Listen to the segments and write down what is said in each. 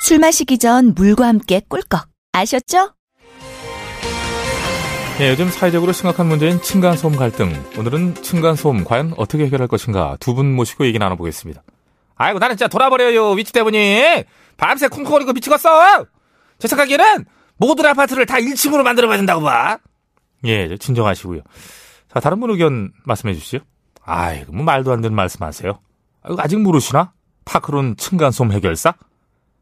술 마시기 전 물과 함께 꿀꺽. 아셨죠? 예, 요즘 사회적으로 심각한 문제인 층간소음 갈등. 오늘은 층간소음 과연 어떻게 해결할 것인가 두 분 모시고 얘기 나눠보겠습니다. 아이고, 나는 진짜 돌아버려요, 위치 때문에. 밤새 쿵쿵거리고 미치겠어! 제 생각에는 모든 아파트를 다 1층으로 만들어봐야 된다고 봐. 예, 진정하시고요. 자, 다른 분 의견 말씀해 주시죠. 아이고, 뭐 말도 안 되는 말씀 하세요. 아이고, 아직 모르시나? 파크론 층간소음 해결사?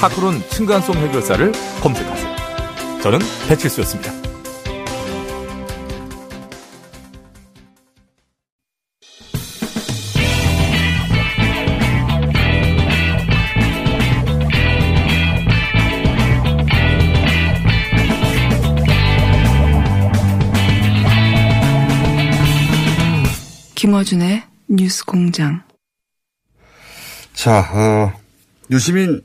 파크론 층간소음 해결사를 검색하세요. 저는 배칠수였습니다. 김어준의 뉴스 공장. 자, 어, 유시민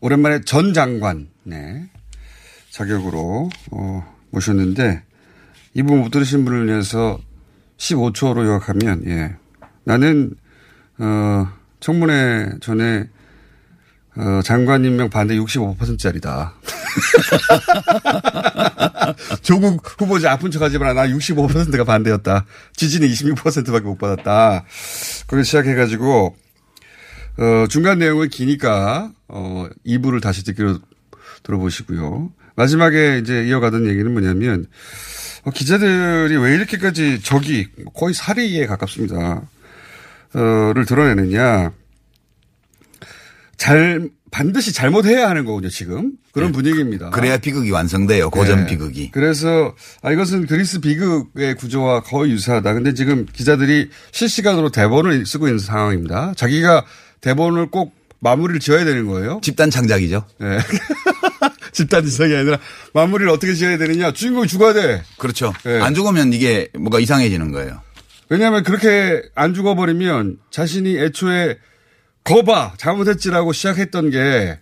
오랜만에 전 장관 네, 자격으로 어, 모셨는데 이분 못 들으신 분을 위해서 15초로 요약하면 예. 나는 어, 청문회 전에 어, 장관 임명 반대 65%짜리다. 조국 후보자 아픈 척 하지 마라. 나 65%가 반대였다. 지지는 26%밖에 못 받았다. 그걸 시작해가지고 어, 중간 내용은 기니까, 어, 2부를 다시 듣기로 들어보시고요. 마지막에 이제 이어가던 얘기는 뭐냐면, 어, 기자들이 왜 이렇게까지 적이 거의 살해에 가깝습니다. 어, 를 드러내느냐. 잘, 반드시 잘못해야 하는 거군요, 지금. 그런 분위기입니다. 그래야 비극이 완성돼요. 고전 네. 비극이. 그래서 아 이것은 그리스 비극의 구조와 거의 유사하다. 근데 지금 기자들이 실시간으로 대본을 쓰고 있는 상황입니다. 자기가 대본을 꼭 마무리를 지어야 되는 거예요. 집단 창작이죠. 네. 집단 지성이 아니라 마무리를 어떻게 지어야 되느냐. 주인공이 죽어야 돼. 그렇죠. 네. 안 죽으면 이게 뭐가 이상해지는 거예요. 왜냐하면 그렇게 안 죽어버리면 자신이 애초에 거봐 잘못했지라고 시작했던 게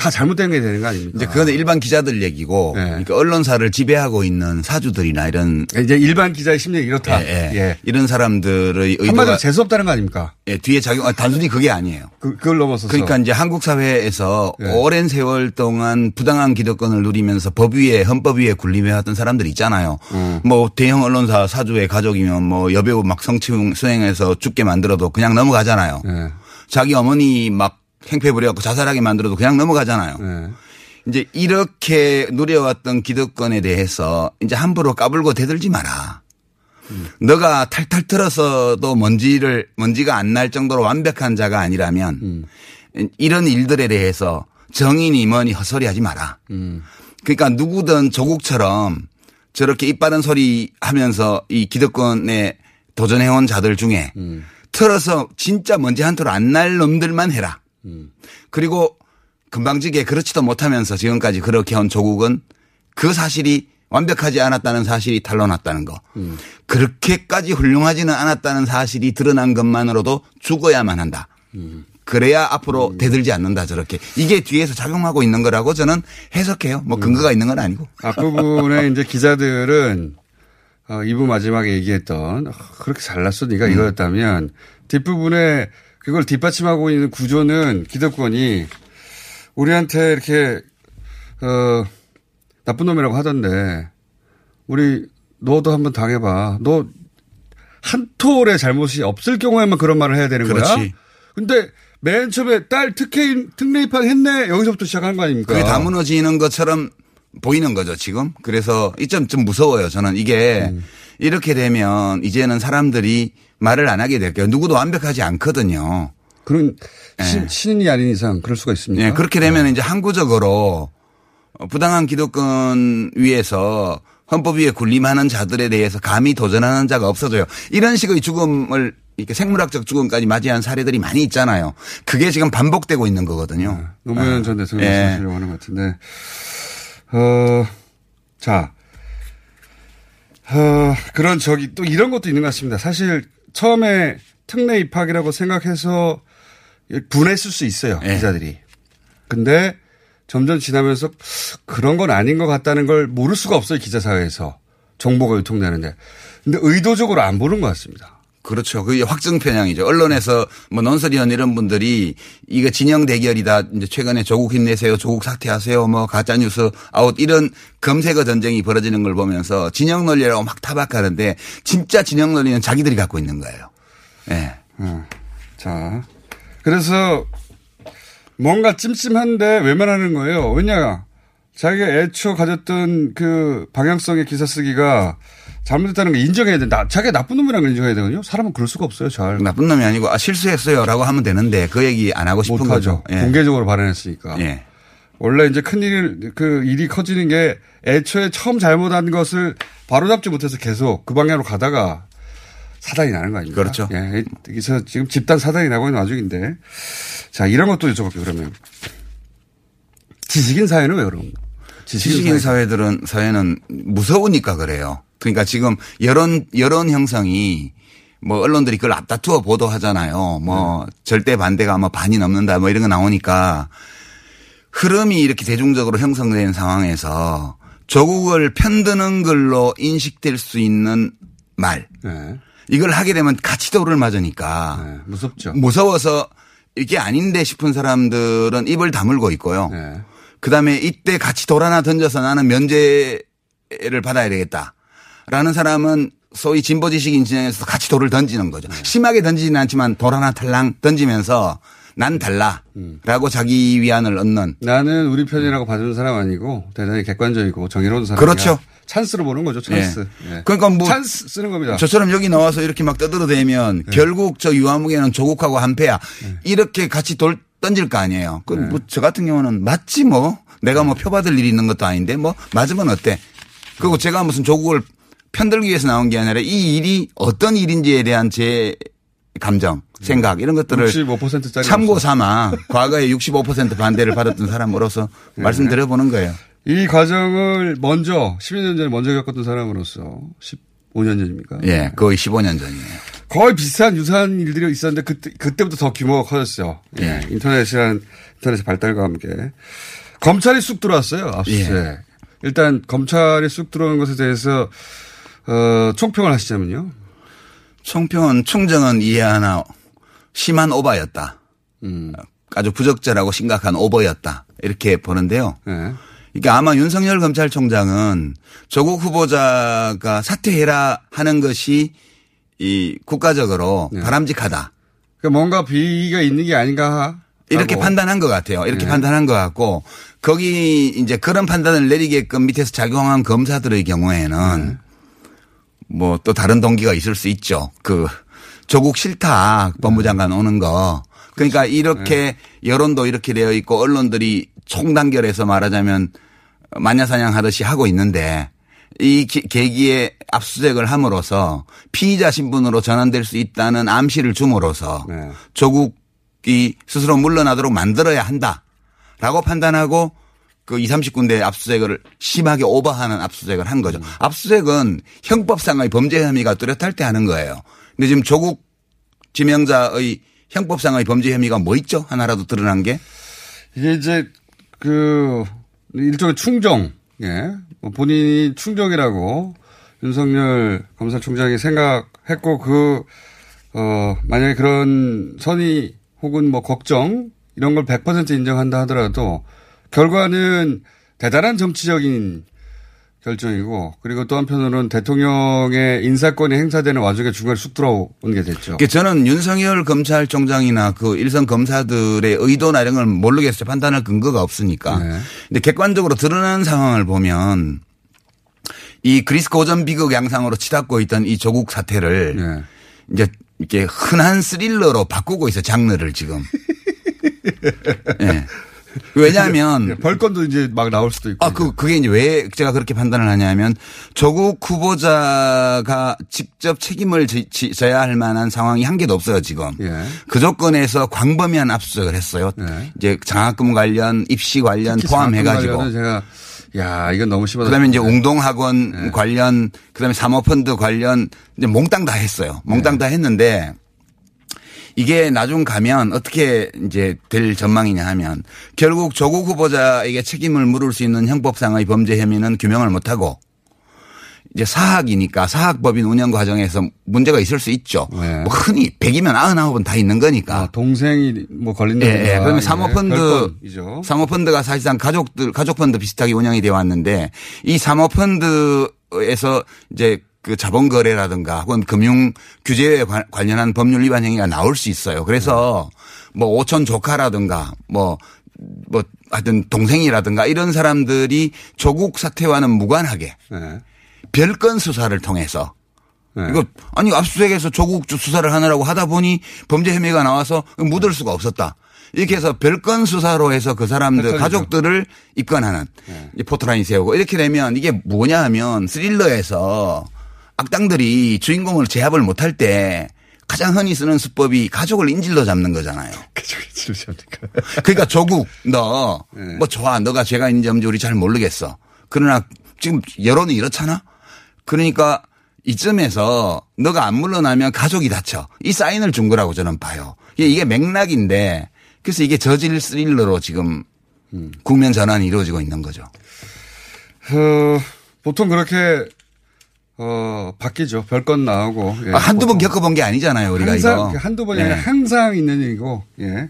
다 잘못된 게 되는 거 아닙니까? 이제 그건 일반 기자들 얘기고 네. 그러니까 언론사를 지배하고 있는 사주들이나 이런 이제 일반 기자의 심리가 이렇다. 예, 예. 예. 이런 사람들의 한마디로 재수 없다는 거 아닙니까? 예, 뒤에 작용 아, 단순히 그게 아니에요. 그, 그걸 넘어서서. 그러니까 이제 한국 사회에서 네. 오랜 세월 동안 부당한 기득권을 누리면서 법 위에 헌법 위에 군림해 왔던 사람들 있잖아요. 음. 뭐 대형 언론사 사주의 가족이면 뭐 여배우 막 성추행 수행해서 죽게 만들어도 그냥 넘어가잖아요. 네. 자기 어머니 막 행패 부려갖고 자살하게 만들어도 그냥 넘어가잖아요. 네. 이제 이렇게 누려왔던 기득권에 대해서 이제 함부로 까불고 대들지 마라. 너가 탈탈 털어서도 먼지를 먼지가 안 날 정도로 완벽한 자가 아니라면 이런 일들에 대해서 정인이 뭐니 헛소리 하지 마라. 그러니까 누구든 조국처럼 저렇게 입 바른 소리 하면서 이 기득권에 도전해온 자들 중에 털어서 진짜 먼지 한 톨 안 날 놈들만 해라. 그리고 금방지게 그렇지도 못하면서 지금까지 그렇게 한 조국은 그 사실이 완벽하지 않았다는 사실이 탄로났다는 거. 그렇게까지 훌륭하지는 않았다는 사실이 드러난 것만으로도 죽어야만 한다. 그래야 앞으로 대들지 않는다 저렇게. 이게 뒤에서 작용하고 있는 거라고 저는 해석해요. 뭐 근거가 있는 건 아니고. 앞부분에 이제 기자들은 어, 2부 마지막에 얘기했던 아, 그렇게 잘났어 네가 이거였다면 뒷부분에 그걸 뒷받침하고 있는 구조는 기득권이 우리한테 이렇게 어 나쁜 놈이라고 하던데 우리 너도 한번 당해봐. 너 한 톨의 잘못이 없을 경우에만 그런 말을 해야 되는 거야. 그렇지. 근데 맨 처음에 딸 특혜, 특례 입학 했네. 여기서부터 시작한 거 아닙니까? 그게 다 무너지는 것처럼 보이는 거죠, 지금. 그래서 이 점 좀 무서워요. 저는 이게 음. 이렇게 되면 이제는 사람들이 말을 안 하게 될게요. 누구도 완벽하지 않거든요. 그런 예. 신, 신인이 아닌 이상 그럴 수가 있습니다. 예, 그렇게 되면 이제 항구적으로 부당한 기득권 위에서 헌법 위에 군림하는 자들에 대해서 감히 도전하는 자가 없어져요. 이런 식의 죽음을 이렇게 생물학적 죽음까지 맞이한 사례들이 많이 있잖아요. 그게 지금 반복되고 있는 거거든요. 노무현 전 대통령 예. 말씀하시려고 하는 것 같은데. 어, 자. 어, 그런 저기 또 이런 것도 있는 것 같습니다. 사실 처음에 특례 입학이라고 생각해서 분했을 수 있어요. 예. 기자들이. 근데 점점 지나면서 그런 건 아닌 것 같다는 걸 모를 수가 없어요. 기자 사회에서. 정보가 유통되는데. 근데 의도적으로 안 보는 것 같습니다. 그렇죠. 그게 확증 편향이죠. 언론에서 뭐 논설위원 이런 분들이 이거 진영 대결이다. 이제 최근에 조국 힘내세요. 조국 사퇴하세요. 뭐 가짜뉴스 아웃 이런 검색어 전쟁이 벌어지는 걸 보면서 진영 논리라고 막 타박하는데 진짜 진영 논리는 자기들이 갖고 있는 거예요. 예. 어. 자. 그래서 뭔가 찜찜한데 외면하는 거예요. 왜냐. 자기가 애초 가졌던 그 방향성의 기사 쓰기가 잘못했다는 걸 인정해야 된다. 자기가 나쁜 놈이라는 걸 인정해야 되거든요. 사람은 그럴 수가 없어요. 잘. 나쁜 놈이 아니고 아 실수했어요라고 하면 되는데 그 얘기 안 하고 싶은. 거죠. 예. 공개적으로 발언했으니까. 예. 원래 이제 큰 일, 그 일이 커지는 게 애초에 처음 잘못한 것을 바로잡지 못해서 계속 그 방향으로 가다가 사단이 나는 거 아닙니까? 그렇죠. 예. 여기서 지금 집단 사단이 나고 있는 와중인데. 자, 이런 것도 여쭤볼게요, 그러면. 지식인 사회는 왜 그런 겁니까? 지식인 사회들은 사회는 무서우니까 그래요. 그러니까 지금 여론 여론 형성이 뭐 언론들이 그걸 앞다투어 보도하잖아요. 뭐 절대 반대가 뭐 반이 넘는다 뭐 이런 거 나오니까 흐름이 이렇게 대중적으로 형성된 상황에서 조국을 편드는 걸로 인식될 수 있는 말 네. 이걸 하게 되면 가치도를 맞으니까 네. 무섭죠. 무서워서 이게 아닌데 싶은 사람들은 입을 다물고 있고요. 네. 그 다음에 이때 같이 돌 하나 던져서 나는 면제를 받아야 되겠다. 라는 사람은 소위 진보 지식인 진영에서 같이 돌을 던지는 거죠. 심하게 던지지는 않지만 돌 하나 탈랑 던지면서 난 달라. 라고 자기 위안을 얻는. 나는 우리 편이라고 봐주는 사람 아니고 대단히 객관적이고 정의로운 사람. 그렇죠. 찬스로 보는 거죠, 찬스. 예. 예. 그러니까 뭐 찬스 쓰는 겁니다. 저처럼 여기 나와서 이렇게 막 떠들어대면 결국 저 유아무개는 조국하고 한패야. 이렇게 같이 돌 던질 거 아니에요. 그 뭐 저 같은 경우는 맞지 뭐. 내가 뭐 표받을 일이 있는 것도 아닌데 뭐 맞으면 어때. 그리고 제가 무슨 조국을 편들기 위해서 나온 게 아니라 이 일이 어떤 일인지에 대한 제 감정, 생각 이런 것들을 65%짜리 참고 삼아 과거에 65% 반대를 받았던 사람으로서 말씀드려보는 거예요. 이 과정을 먼저 12년 전에 먼저 겪었던 사람으로서 15년 전입니까? 예, 거의 15년 전이에요. 거의 비슷한 유사한 일들이 있었는데 그때 그때부터 더 규모가 커졌어요. 예. 인터넷이란 인터넷의 발달과 함께 검찰이 쑥 들어왔어요. 압수수색. 예. 일단 검찰이 쑥 들어오는 것에 대해서 어, 총평을 하시자면요. 총평은 충정은 이해 하나 심한 오바였다. 음. 아주 부적절하고 심각한 오버였다. 이렇게 보는데요. 예. 이게 아마 윤석열 검찰총장은 조국 후보자가 사퇴해라 하는 것이 이 국가적으로 네. 바람직하다. 그러니까 뭔가 비가 있는 게 아닌가 이렇게 하고. 판단한 것 같아요. 이렇게 네. 판단한 것 같고 거기 이제 그런 판단을 내리게끔 밑에서 작용한 검사들의 경우에는 네. 뭐또 다른 동기가 있을 수 있죠. 그 조국 싫다 법무장관 오는 거. 그러니까 그렇죠. 이렇게 네. 여론도 이렇게 되어 있고 언론들이 총단결해서 말하자면 마녀사냥 하듯이 하고 있는데 이 기- 계기에 압수수색을 함으로써 피의자 신분으로 전환될 수 있다는 암시를 줌으로써 네. 조국이 스스로 물러나도록 만들어야 한다라고 판단하고 그 2, 30군데 압수수색을 심하게 오버하는 압수수색을 한 거죠. 압수수색은 형법상의 범죄 혐의가 뚜렷할 때 하는 거예요. 근데 지금 조국 지명자의 형법상의 범죄 혐의가 뭐 있죠? 하나라도 드러난 게? 이게 이제 그 일종의 충정, 예, 뭐 본인이 충정이라고 윤석열 검찰총장이 생각했고 그 어, 만약에 그런 선의 혹은 뭐 걱정 이런 걸 100% 인정한다 하더라도 결과는 대단한 정치적인 결정이고 그리고 또 한편으로는 대통령의 인사권이 행사되는 와중에 중간에 쑥 들어온 게 됐죠. 그러니까 저는 윤석열 검찰총장이나 그 일선 검사들의 의도나 이런 걸 모르겠어요. 판단할 근거가 없으니까. 네. 근데 객관적으로 드러난 상황을 보면 이 그리스 고전 비극 양상으로 치닫고 있던 이 조국 사태를 네. 이제 이렇게 흔한 스릴러로 바꾸고 있어 장르를 지금. 예. 왜냐하면 벌건도 이제 막 나올 수도 있고. 아, 그, 그게 이제 왜 제가 그렇게 판단을 하냐면 조국 후보자가 직접 책임을 지, 지, 져야 할 만한 상황이 한 개도 없어요, 지금. 예. 그 조건에서 광범위한 압수수색을 했어요. 네. 이제 장학금 관련, 입시 관련 포함해가지고. 제가 야 이건 너무 심하다. 그다음에 이제 싶은데. 웅동학원 네. 관련, 그다음에 사모펀드 관련 이제 몽땅 다 했어요. 몽땅 네. 다 했는데 이게 나중 가면 어떻게 이제 될 전망이냐 하면 결국 조국 후보자에게 책임을 물을 수 있는 형법상의 범죄 혐의는 규명을 못하고 이제 사학이니까 사학법인 운영 과정에서 문제가 있을 수 있죠. 네. 뭐 흔히 100이면 99은 다 있는 거니까. 아, 동생이 뭐 걸린다. 예, 예. 그러면 사모펀드, 별건이죠. 사모펀드가 사실상 가족들, 가족펀드 비슷하게 운영이 되어 왔는데 이 사모펀드에서 이제 그 자본 거래라든가 혹은 금융 규제에 관- 관련한 법률 위반 행위가 나올 수 있어요. 그래서 뭐 오촌 조카라든가 뭐, 뭐 하여튼 동생이라든가 이런 사람들이 조국 사태와는 무관하게 네. 별건 수사를 통해서 네. 이거 아니 압수수색에서 조국 수사를 하느라고 하다 보니 범죄 혐의가 나와서 묻을 수가 없었다. 이렇게 해서 별건 수사로 해서 그 사람들 헷갈리죠. 가족들을 입건하는 네. 이 포토라인 세우고 이렇게 되면 이게 뭐냐 하면 스릴러에서 악당들이 주인공을 제압을 못할 때 가장 흔히 쓰는 수법이 가족을 인질로 잡는 거잖아요. 그쪽에 지르셨니까. 그러니까 조국 너 네. 뭐 좋아 너가 죄가 있는지 없는지 우리 잘 모르겠어. 그러나 지금 여론이 이렇잖아. 그러니까 이쯤에서 너가 안 물러나면 가족이 다쳐. 이 사인을 준 거라고 저는 봐요. 이게- 이게 맥락인데 그래서 이게 저질 스릴러로 지금 음. 국면 전환이 이루어지고 있는 거죠. 어, 보통 그렇게 어 바뀌죠. 별건 나오고. 예. 아, 한두 번. 겪어본 게 아니잖아요, 우리가 항상 이거. 한두 번이 예. 아니라 항상 있는 일이고. 예.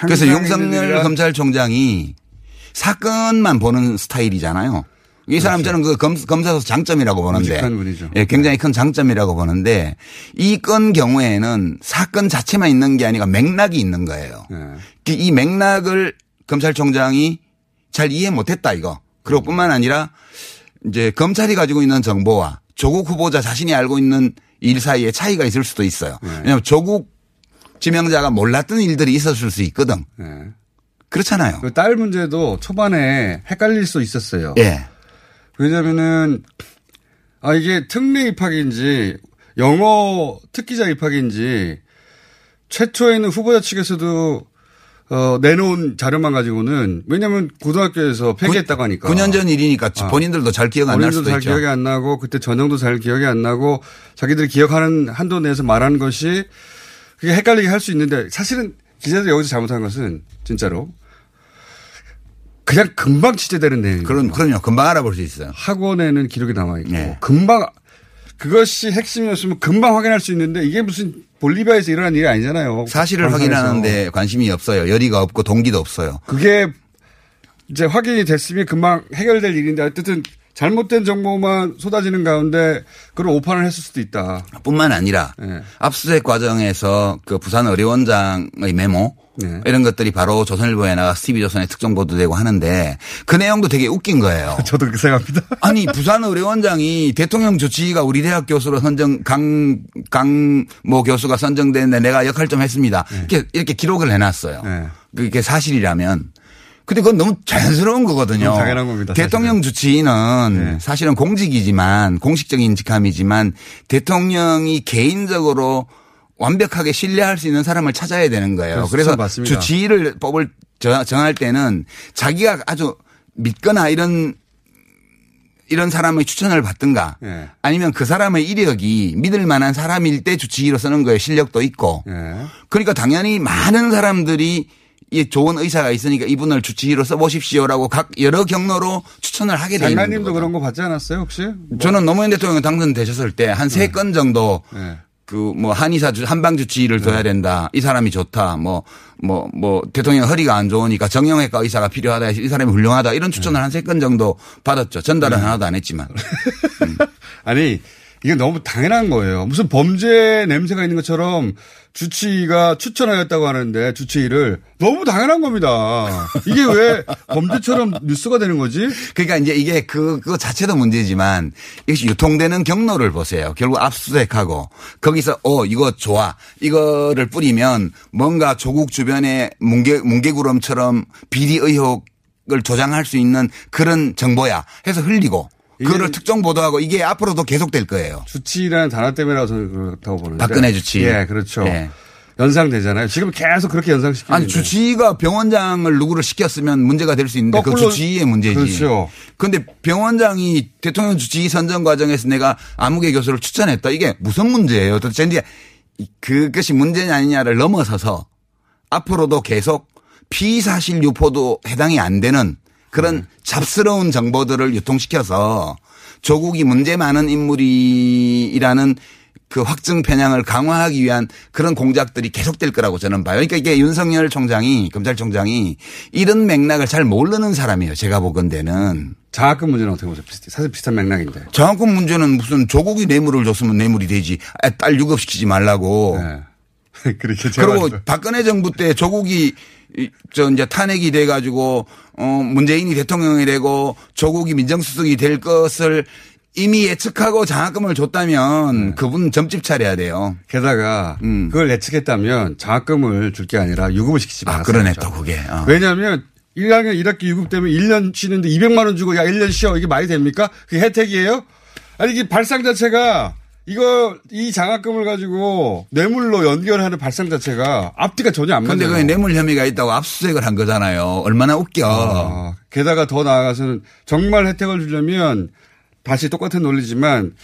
그래서 일이라 검찰총장이 사건만 보는 스타일이잖아요. 이 사람 저는 그 검, 검사로서 장점이라고 보는데. 그렇죠. 예, 굉장히 큰 장점이라고 보는데 이 건 경우에는 사건 자체만 있는 게 아니라 맥락이 있는 거예요. 예. 그이 맥락을 검찰총장이 잘 이해 못했다 이거. 그리고 뿐만 아니라 이제 검찰이 가지고 있는 정보와 조국 후보자 자신이 알고 있는 일 사이에 차이가 있을 수도 있어요. 네. 왜냐하면 조국 지명자가 몰랐던 일들이 있었을 수 있거든. 예. 그렇잖아요. 그 딸 문제도 초반에 헷갈릴 수 있었어요. 예. 왜냐면은 아 이게 특례 입학인지 영어 특기자 입학인지 최초에는 후보자 측에서도 어, 내놓은 자료만 가지고는 왜냐하면 고등학교에서 폐기했다고 하니까 9년 전 일이니까 아. 본인들도 잘 기억 안날 본인도 수도 잘 있죠. 기억이 안 나고 그때 전형도 잘 기억이 안 나고 자기들이 기억하는 한도 내에서 말하는 것이 그게 헷갈리게 할 수 있는데 사실은 기자들이 여기서 잘못한 것은 진짜로 그냥 금방 취재되는 내용이에요. 그럼 그럼요. 금방 알아볼 수 있어요. 학원에는 기록이 남아 있고 네. 금방 그것이 핵심이었으면 금방 확인할 수 있는데 이게 무슨 볼리비아에서 일어난 일이 아니잖아요. 사실을 방송에서. 확인하는데 관심이 없어요. 열의가 없고 동기도 없어요. 그게 이제 확인이 됐으면 금방 해결될 일인데 어쨌든 잘못된 정보만 쏟아지는 가운데 그런 오판을 했을 수도 있다. 뿐만 아니라 네. 압수수색 과정에서 그 부산 의료원장의 메모 네. 이런 것들이 바로 조선일보에 나가 TV조선에 특정 보도되고 하는데 그 내용도 되게 웃긴 거예요. 저도 그렇게 생각합니다. 아니 부산 의료원장이 대통령 주치의가 우리 대학 교수로 선정 강 강모 교수가 선정됐는데 내가 역할 좀 했습니다. 이렇게 이렇게 기록을 해놨어요. 네. 그게 사실이라면. 근데 그건 너무 자연스러운 거거든요. 당연한 겁니다, 대통령 주치의는 네. 사실은 공직이지만 공식적인 직함이지만 대통령이 개인적으로 완벽하게 신뢰할 수 있는 사람을 찾아야 되는 거예요. 그렇죠. 그래서 맞습니다. 주치의를 뽑을 정- 정할 때는 자기가 아주 믿거나 이런 이런 사람의 추천을 받든가 예. 아니면 그 사람의 이력이 믿을 만한 사람일 때 주치의로 쓰는 거에 실력도 있고 예. 그러니까 당연히 많은 사람들이 이 좋은 의사가 있으니까 이분을 주치의로 써보십시오라고 각 여러 경로로 추천을 하게 돼 있는 장관님도. 그런 거 받지 않았어요 혹시? 저는 노무현 대통령 당선되셨을 때 한 세건 정도 예. 그뭐 한의사 주 한방 주치의를 둬야 된다. 이 사람이 좋다. 뭐뭐뭐 대통령 허리가 안 좋으니까 정형외과 의사가 필요하다. 이 사람이 훌륭하다. 이런 추천을 한 세 건 정도 받았죠. 전달은 하나도 안 했지만. 아니 이게 너무 당연한 거예요. 무슨 범죄 냄새가 있는 것처럼 주치의가 추천하였다고 하는데 주치의를 너무 당연한 겁니다. 이게 왜 범죄처럼 뉴스가 되는 거지? 그러니까 이제 이게 그, 그거 자체도 문제지만 이것이 유통되는 경로를 보세요. 결국 압수수색하고 거기서 어, 이거 좋아. 이거를 뿌리면 뭔가 조국 주변에 뭉개, 뭉개구름처럼 비리 의혹을 조장할 수 있는 그런 정보야 해서 흘리고 그거를 특정 보도하고 이게 앞으로도 계속될 거예요. 주치의라는 단어 때문이라고 저는 그렇다고 보는데. 박근혜 주치의. 예, 그렇죠. 예. 연상되잖아요. 지금 계속 그렇게 연상시키는 아니 주치의가 병원장을 누구를 시켰으면 문제가 될 수 있는데 그 주치의의 문제지. 그렇죠. 그런데 병원장이 대통령 주치의 선정 과정에서 내가 아무개 교수를 추천했다. 이게 무슨 문제예요? 도대체 이제 그것이 문제냐 아니냐를 넘어서서 앞으로도 계속 피사실 유포도 해당이 안 되는 그런 네. 잡스러운 정보들을 유통시켜서 조국이 문제 많은 인물이라는 그 확증 편향을 강화하기 위한 그런 공작들이 계속될 거라고 저는 봐요. 그러니까 이게 윤석열 총장이 검찰총장이 이런 맥락을 잘 모르는 사람이에요. 제가 보건대는. 장학금 문제는 어떻게 보세요? 비슷, 사실 비슷한 맥락인데. 장학금 문제는 무슨 조국이 뇌물을 줬으면 뇌물이 되지. 아, 딸 유급시키지 말라고. 네. 그리고 말씀- 박근혜 정부 때 조국이 이- 저 이제 탄핵이 돼 가지고 어 문재인이 대통령이 되고 조국이 민정수석이 될 것을 이미 예측하고 장학금을 줬다면 네. 그분 점집 차려야 돼요. 게다가 음. 그걸 예측했다면 장학금을 줄 게 아니라 유급을 시키지 아, 말았어요. 그러네 또 그게. 어. 왜냐하면 1학년 1학기 유급 때문에 1년 쉬는데 200만 원 주고 야 1년 쉬어 이게 말이 됩니까? 그게 혜택이에요? 아니 이게 발상 자체가 이거 이 장학금을 가지고 뇌물로 연결하는 발상 자체가 앞뒤가 전혀 안 맞아요. 그게 뇌물 혐의가 있다고 압수수색을 한 거잖아요. 얼마나 웃겨. 아, 게다가 더 나아가서는 정말 혜택을 주려면 다시 똑같은 논리지만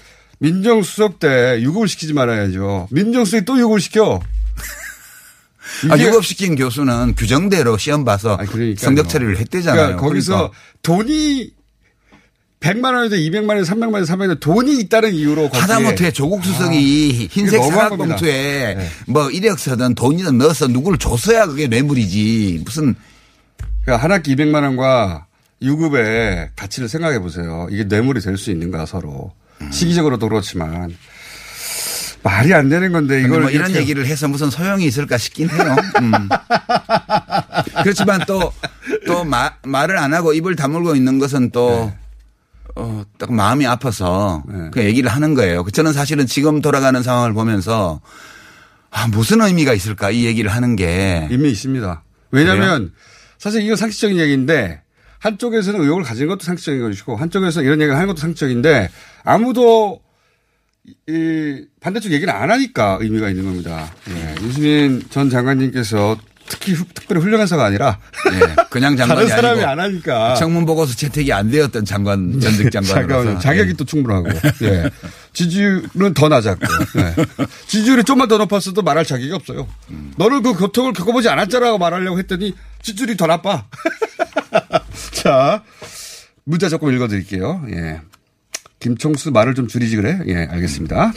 민정수석 때 유급을 시키지 말아야죠. 민정수석이 또 유급을 시켜. 아, 유급시킨 교수는 규정대로 시험 봐서 아니. 성적 처리를 했대잖아요. 그러니까 거기서 그러니까. 돈이 100만 원에서 200만 원, 300만 원, 400만 원 돈이 있다는 이유로 하다못해 조국 수석이 흰색 너무한 사각 겁니다. 봉투에 네. 뭐 이력서든 돈이든 넣어서 누구를 줬어야 그게 뇌물이지. 무슨 그러니까 한 학기 200만 원과 유급의 가치를 생각해 보세요. 이게 뇌물이 될 수 있는가 서로. 음. 시기적으로도 그렇지만 말이 안 되는 건데 이걸 뭐 이런 얘기를 해서 무슨 소용이 있을까 싶긴 해요. 음. 그렇지만 또, 또 마- 말을 안 하고 입을 다물고 있는 것은 또, 어, 딱 마음이 아파서 네. 그 얘기를 하는 거예요. 저는 사실은 지금 돌아가는 상황을 보면서 아, 무슨 의미가 있을까 이 얘기를 하는 게. 이미 있습니다. 왜냐하면 사실 이건 상식적인 얘기인데 한쪽에서는 의혹을 가지는 것도 상식적인 것이고 한쪽에서 이런 얘기를 하는 것도 상식적인데 아무도 이 반대쪽 얘기를 안 하니까 의미가 있는 겁니다. 예. 유시민 전 장관님께서 특히 후- 특별히 훌륭해서가 아니라 예, 그냥 장관이 다른 사람이 아니고 안 하니까 청문 보고서 채택이 안 되었던 장관 전직 장관으로서 잠깐만요. 자격이 예. 또 충분하고. 예. 지지율은 더 낮았고. 예. 지지율이 좀만 더 높았어도 말할 자격이 없어요. 너는 그 고통을 겪어보지 않았잖아고 말하려고 했더니 지지율이 더 나빠. 자, 문자 조금 읽어드릴게요. 예. 김총수 말을 좀 줄이지 그래? 예, 알겠습니다.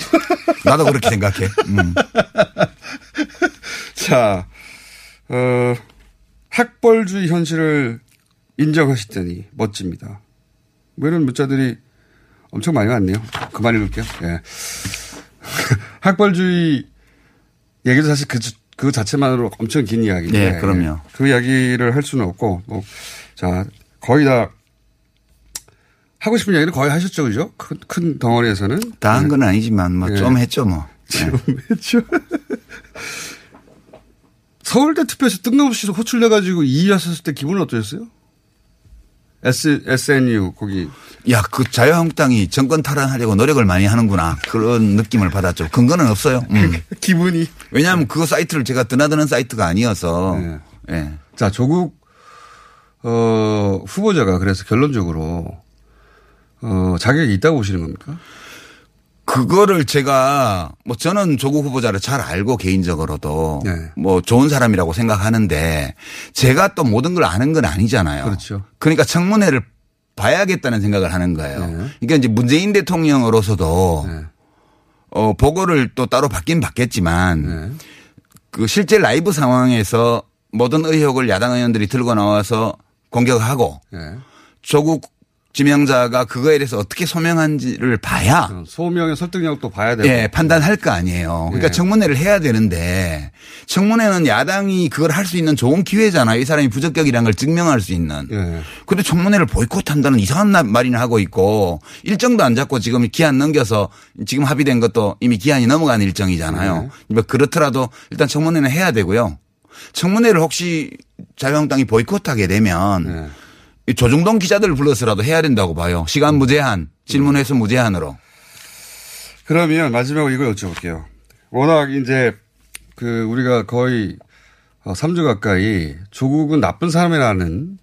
나도 그렇게 생각해. 음. 자, 어, 학벌주의 현실을 인정하시더니 멋집니다. 뭐 이런 문자들이 엄청 많이 왔네요. 그만 읽을게요. 예. 학벌주의 얘기도 사실 그, 주- 그 자체만으로 엄청 긴 이야기인데. 네, 그럼요. 예. 그 이야기를 할 수는 없고, 뭐, 자, 거의 다 하고 싶은 이야기는 거의 하셨죠, 그죠? 큰, 큰 덩어리에서는. 다 한 건 아니지만 뭐 예. 좀 했죠 뭐. 예. 했죠. 서울대 투표에서 뜬금없이 호출돼가지고 2위 하셨을 때 기분은 어떠셨어요? S, SNU, 거기. 야, 그 자유한국당이 정권 탈환하려고 노력을 많이 하는구나. 그런 느낌을 받았죠. 근거는 없어요. 음. 기분이. 왜냐하면 그 사이트를 제가 드나드는 사이트가 아니어서. 네. 예. 자, 조국, 어, 후보자가 그래서 결론적으로, 어, 자격이 있다고 보시는 겁니까? 그거를 제가 뭐 저는 조국 후보자를 잘 알고 개인적으로도 네. 뭐 좋은 사람이라고 생각하는데 제가 또 모든 걸 아는 건 아니잖아요. 그렇죠. 그러니까 청문회를 봐야겠다는 생각을 하는 거예요. 네. 그러니까 이제 문재인 대통령으로서도 네. 어, 보고를 또 따로 받긴 받겠지만 네. 그 실제 라이브 상황에서 모든 의혹을 야당 의원들이 들고 나와서 공격하고 예. 조국 지명자가 그거에 대해서 어떻게 소명한지를 봐야 어, 소명의 설득력도 봐야 되고. 예, 판단할 거 아니에요. 그러니까 예. 청문회를 해야 되는데 청문회는 야당이 그걸 할 수 있는 좋은 기회잖아요. 이 사람이 부적격이라는 걸 증명할 수 있는. 예. 근데 청문회를 보이콧한다는 이상한 나- 말이나 하고 있고 일정도 안 잡고 지금 기한 넘겨서 지금 합의된 것도 이미 기한이 넘어간 일정이잖아요. 뭐 그렇더라도 일단 청문회는 해야 되고요. 청문회를 혹시 자유한국당이 보이콧하게 되면 예. 이 조중동 기자들을 불러서라도 해야 된다고 봐요. 시간 무제한, 질문 횟수 무제한으로. 그러면 마지막으로 이걸 여쭤볼게요. 워낙 이제 그 우리가 거의 3주 가까이 조국은 나쁜 사람이라는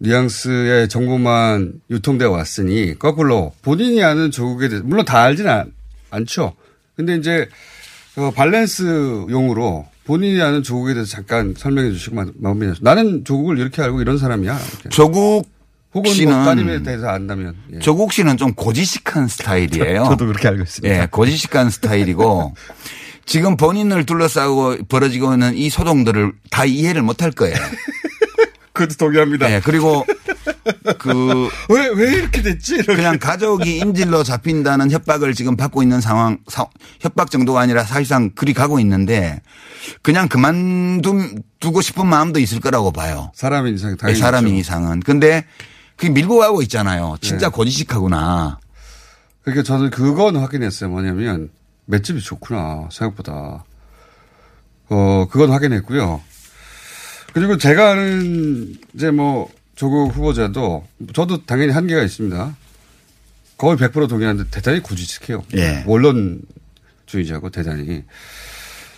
뉘앙스의 정보만 유통되어 왔으니 거꾸로 본인이 아는 조국에 대해서 물론 다 알지는 않, 않죠. 근데 이제 어, 밸런스용으로 본인이 아는 조국에 대해서 잠깐 설명해 주시고 마- 마무리해서 나는 조국을 이렇게 알고 이런 사람이야. 이렇게. 조국 혹은 씨는 뭐 따님에 대해서 안다면. 예. 조국 씨는 좀 고지식한 스타일이에요. 저 도 그렇게 알고 있습니다. 예, 고지식한 스타일이고 지금 본인을 둘러싸고 벌어지고 있는 이 소동들을 다 이해를 못할 거예요. 그것도 동의합니다. 예, 그리고 그 왜, 왜 이렇게 됐지? 이렇게. 그냥 가족이 인질로 잡힌다는 협박을 지금 받고 있는 상황, 사- 협박 정도가 아니라 사실상 그리 가고 있는데 그냥 그만두고 싶은 마음도 있을 거라고 봐요. 사람인 이상 예, 당연히. 사람인 있죠. 이상은. 근데 그게 밀고 가고 있잖아요. 진짜 네. 고지식하구나. 그러니까 저는 그건 확인했어요. 뭐냐면 맷집이 좋구나 생각보다. 어 그건 확인했고요. 그리고 제가 아는 이제 뭐 조국 후보자도 저도 당연히 한계가 있습니다. 거의 100% 동의하는데 대단히 고지식해요. 예. 원론주의자고 대단히.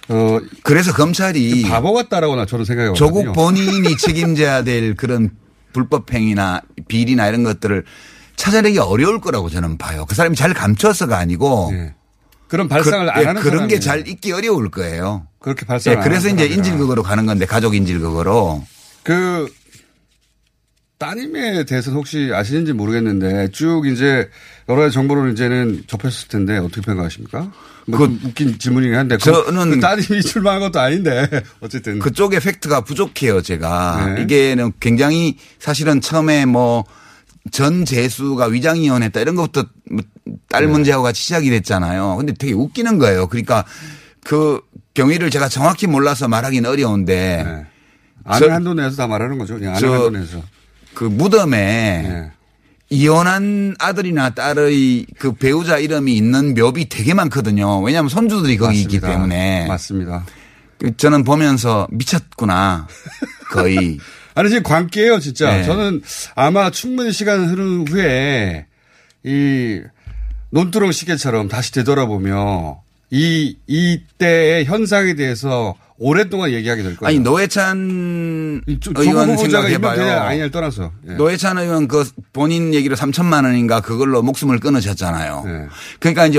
어 그래서 검찰이 바보 같다라고나 저는 생각이 조국. 본인이 책임져야 될 그런 불법 행위나 비리나 이런 것들을 찾아내기 어려울 거라고 저는 봐요. 그 사람이 잘 감춰서가 아니고 예. 그런 발상을 그, 안 예, 하는 그런 게. 잘 있기 어려울 거예요. 그렇게 발상. 예, 그래서 이제 인질극으로 가는 건데 가족 인질극으로 그 따님에 대해서는 혹시 아시는지 모르겠는데 쭉 이제 여러 가지 정보를 이제는 접했을 텐데 어떻게 평가하십니까? 뭐 그- 좀 웃긴 질문이긴 한데 그- 저는 그 따님이 출마한 것도 아닌데 어쨌든 그쪽에 팩트가 부족해요, 제가. 네. 이게는 굉장히 사실은 처음에 뭐 전 재수가 위장이혼했다 이런 것부터 뭐딸 네. 문제하고 같이 시작이 됐잖아요. 근데 되게 웃기는 거예요. 그러니까 그 경위를 제가 정확히 몰라서 말하기는 어려운데 네. 아는 저- 한도 내에서 다 말하는 거죠. 그냥 아는 저- 한도 내에서. 그 무덤에 네. 이혼한 아들이나 딸의 그 배우자 이름이 있는 묘비 되게 많거든요. 왜냐하면 손주들이 거기 있기. 때문에. 맞습니다. 그 저는 보면서 미쳤구나. 거의. 아니 지금 관계예요, 진짜. 네. 저는 아마 충분히 시간 흐른 후에 이 논두렁 시계처럼 다시 되돌아보며 이 이때의 현상에 대해서 오랫동안 얘기하게 될 거예요. 아니 노회찬 의원 생각해봐요. 아니냐를 떠나서. 예. 노회찬 의원 그 본인 얘기로 3천만 원인가 그걸로 목숨을 끊으셨잖아요. 네. 그러니까 이제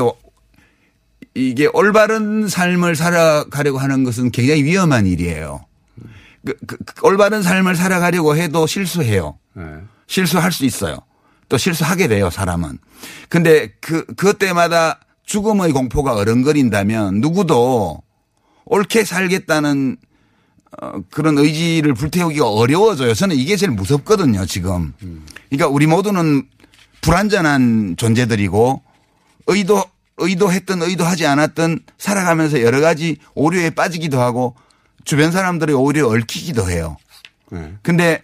이게 올바른 삶을 살아가려고 하는 것은 굉장히 위험한 일이에요. 그, 그, 그 올바른 삶을 살아가려고 해도 실수해요. 예. 실수할 수 있어요. 또 실수하게 돼요, 사람은. 근데 그, 그것 때마다 죽음의 공포가 어른거린다면 누구도 옳게 살겠다는 어, 그런 의지를 불태우기가 어려워져요. 저는 이게 제일 무섭거든요, 지금. 그러니까 우리 모두는 불완전한 존재들이고 의도, 의도했든 의도하지 않았든 살아가면서 여러 가지 오류에 빠지기도 하고 주변 사람들이 오히려 얽히기도 해요. 예. 근데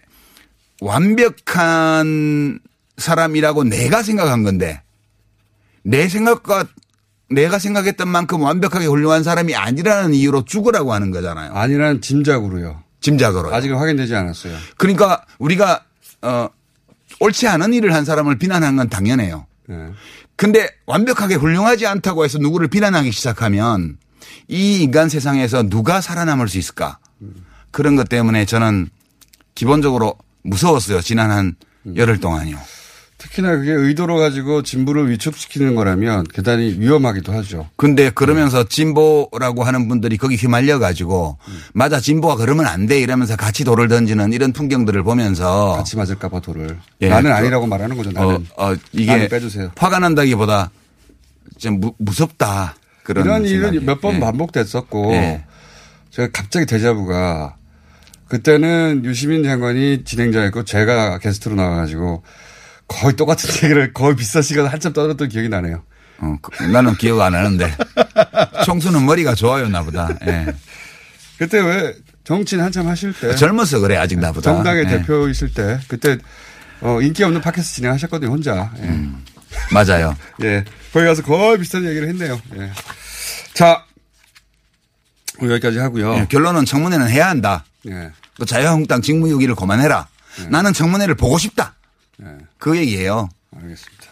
완벽한 사람이라고 내가 생각한 건데 내 생각과 내가 생각했던 만큼 완벽하게 훌륭한 사람이 아니라는 이유로 죽으라고 하는 거잖아요. 아니란 짐작으로요. 짐작으로. 아직은 확인되지 않았어요. 그러니까 우리가 어 옳지 않은 일을 한 사람을 비난하는 건 당연해요. 예. 근데 완벽하게 훌륭하지 않다고 해서 누구를 비난하기 시작하면 이 인간 세상에서 누가 살아남을 수 있을까? 그런 것 때문에 저는 기본적으로 무서웠어요. 지난 한 열흘 동안요. 특히나 그게 의도로 가지고 진부를 위축시키는 거라면 대단히 위험하기도 하죠. 근데 그러면서 진보라고 하는 분들이 거기 휘말려 가지고 맞아 진보가 그러면 안 돼 이러면서 같이 돌을 던지는 이런 풍경들을 보면서 같이 맞을까 봐 돌을. 예. 나는 그- 아니라고 말하는 거죠. 나는. 어, 어, 이게 나는 빼주세요. 화가 난다기보다 좀 무, 무섭다. 그런 이런. 일은 몇번 예. 반복됐었고 예. 제가 갑자기 데자부가 그때는 유시민 장관이 진행자였고 제가 게스트로 나와가지고 거의 똑같은 얘기를 거의 비슷한 시간에 한참 떠들었던 기억이 나네요. 어, 그- 나는 기억 안 하는데 총수는 머리가 좋아요 나 보다. 예. 그때 왜 정치인 한참 하실 때 젊어서 그래 아직 나보다. 정당의 예. 대표이실 때 그때 어, 인기 없는 팟캐스트 진행하셨거든요 혼자. 예. 음. 맞아요. 예. 거기 가서 거의 비슷한 얘기를 했네요. 예. 자, 여기까지 하고요. 예, 결론은 청문회는 해야 한다. 예. 또 자유한국당 직무유기를 그만해라. 나는 청문회를 보고 싶다. 예. 그 얘기예요. 알겠습니다.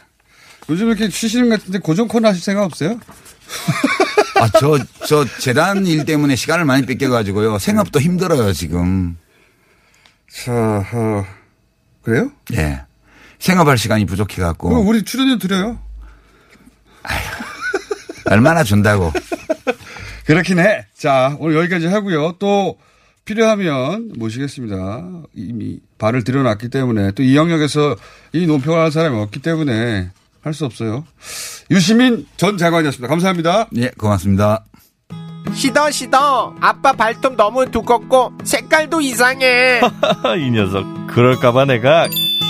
요즘 이렇게 쉬시는 것 같은데 고정 코너 하실 생각 없어요? 아, 저, 저 재단 일 때문에 시간을 많이 뺏겨가지고요. 생업도 힘들어요, 지금. 자, 어, 그래요? 예. 생업할 시간이 그럼 부족해갖고. 우리 출연료 드려요. 얼마나 준다고. 그렇긴 해. 자, 오늘 여기까지 하고요. 또 필요하면 모시겠습니다. 이미 발을 들여놨기 때문에 또 이 영역에서 이 논평을 하는 사람이 없기 때문에 할 수 없어요. 유시민 전 장관이었습니다. 감사합니다. 예, 고맙습니다. 시더 시더 아빠 발톱 너무 두껍고 색깔도 이상해 이 녀석. 그럴까봐 내가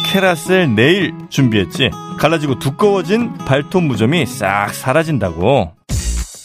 캐라셀 네일 준비했지. 갈라지고 두꺼워진 발톱 무좀이 싹 사라진다고.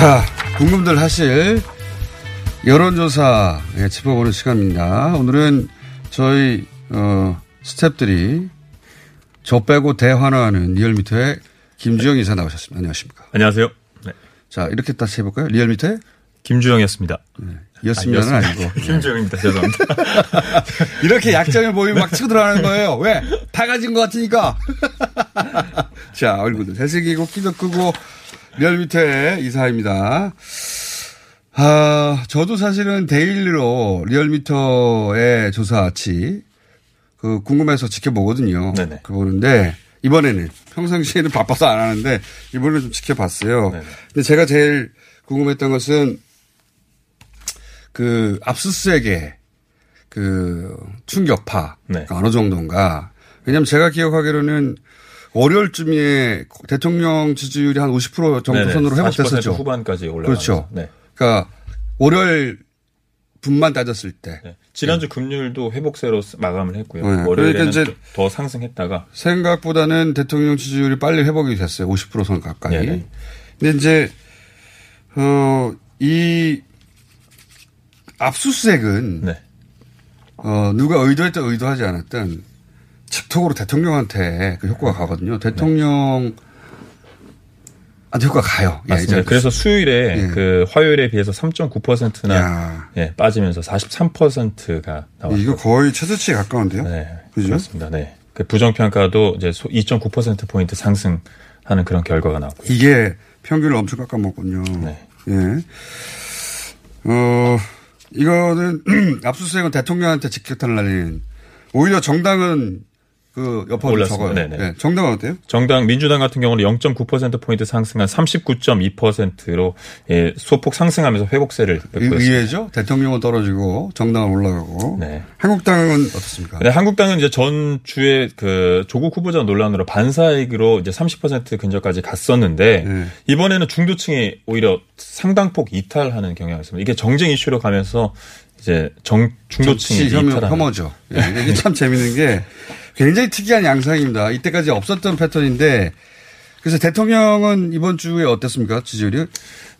자, 궁금들 하실 여론조사 예, 짚어보는 시간입니다. 오늘은 저희 어, 스탭들이 저 빼고 대환호하는 리얼미터의 김주영 이사 나오셨습니다. 안녕하십니까? 안녕하세요. 네. 자, 이렇게 다시 해볼까요? 리얼미터의 김주영이었습니다. 이었습니다는 아, 아니고. 김주영입니다. 죄송합니다. 이렇게 약점을 보이면 막 치고 들어가는 거예요. 왜? 다 가진 것 같으니까. 자, 얼굴도 잘생기고 키도 크고 리얼미터의 이사입니다. 아, 저도 사실은 daily로 리얼미터의 조사치 그 궁금해서 지켜보거든요. 네네. 그 보는데 이번에는 평상시에는 바빠서 안 하는데 이번에 좀 지켜봤어요. 근데 제가 제일 궁금했던 것은 그 압수수색의 그 충격파가 네. 어느 정도인가. 왜냐하면 제가 기억하기로는 월요일쯤에 대통령 지지율이 한 50% 정도 네네. 선으로 40% 회복됐었죠. 후반까지 올라가죠. 그렇죠. 네. 그러니까 월요일 분만 따졌을 때 네. 지난주 금요일도 회복세로 쓰- 마감을 했고요. 네. 월요일에는 그러니까 이제 더 상승했다가 생각보다는 대통령 지지율이 빨리 회복이 됐어요. 50%선 가까이. 네네. 근데 이제 어, 이 압수수색은 네. 어, 누가 의도했든 의도하지 않았든 직통으로 대통령한테 그 효과가 가거든요. 대통령 한테 효과가 가요. 예, 맞습니다. 이제 그래서 수요일에 예. 그 화요일에 비해서 3.9%나 예, 빠지면서 43%가 나왔죠. 이거 거의 최저치에 가까운데요. 네, 그죠? 그렇습니다. 네. 그 부정평가도 이제 2.9% 포인트 상승하는 그런 결과가 나왔고요. 이게 평균을 엄청 깎아먹군요. 네. 예. 어, 이거는 압수수색은 대통령한테 직격탄을 날리는 오히려 정당은 그 올랐습니다. 적어요. 네네. 네. 정당은 어때요? 정당 민주당 같은 경우는 0.9% 포인트 상승한 39.2%로 예, 소폭 상승하면서 회복세를. 의외죠. 대통령은 떨어지고 정당은 올라가고. 네. 한국당은 어떻습니까? 근데 한국당은 이제 전 주에 그 조국 후보자 논란으로 반사익으로 이제 30% 근처까지 갔었는데 네. 이번에는 중도층이 오히려 상당폭 이탈하는 경향이 있습니다. 이게 정쟁 이슈로 가면서 이제 정 중도층이 혐오, 이탈하는 혐오죠. 예, 이게 참 재밌는 게 굉장히 특이한 양상입니다. 이때까지 없었던 패턴인데 그래서 대통령은 이번 주에 어땠습니까? 지지율이?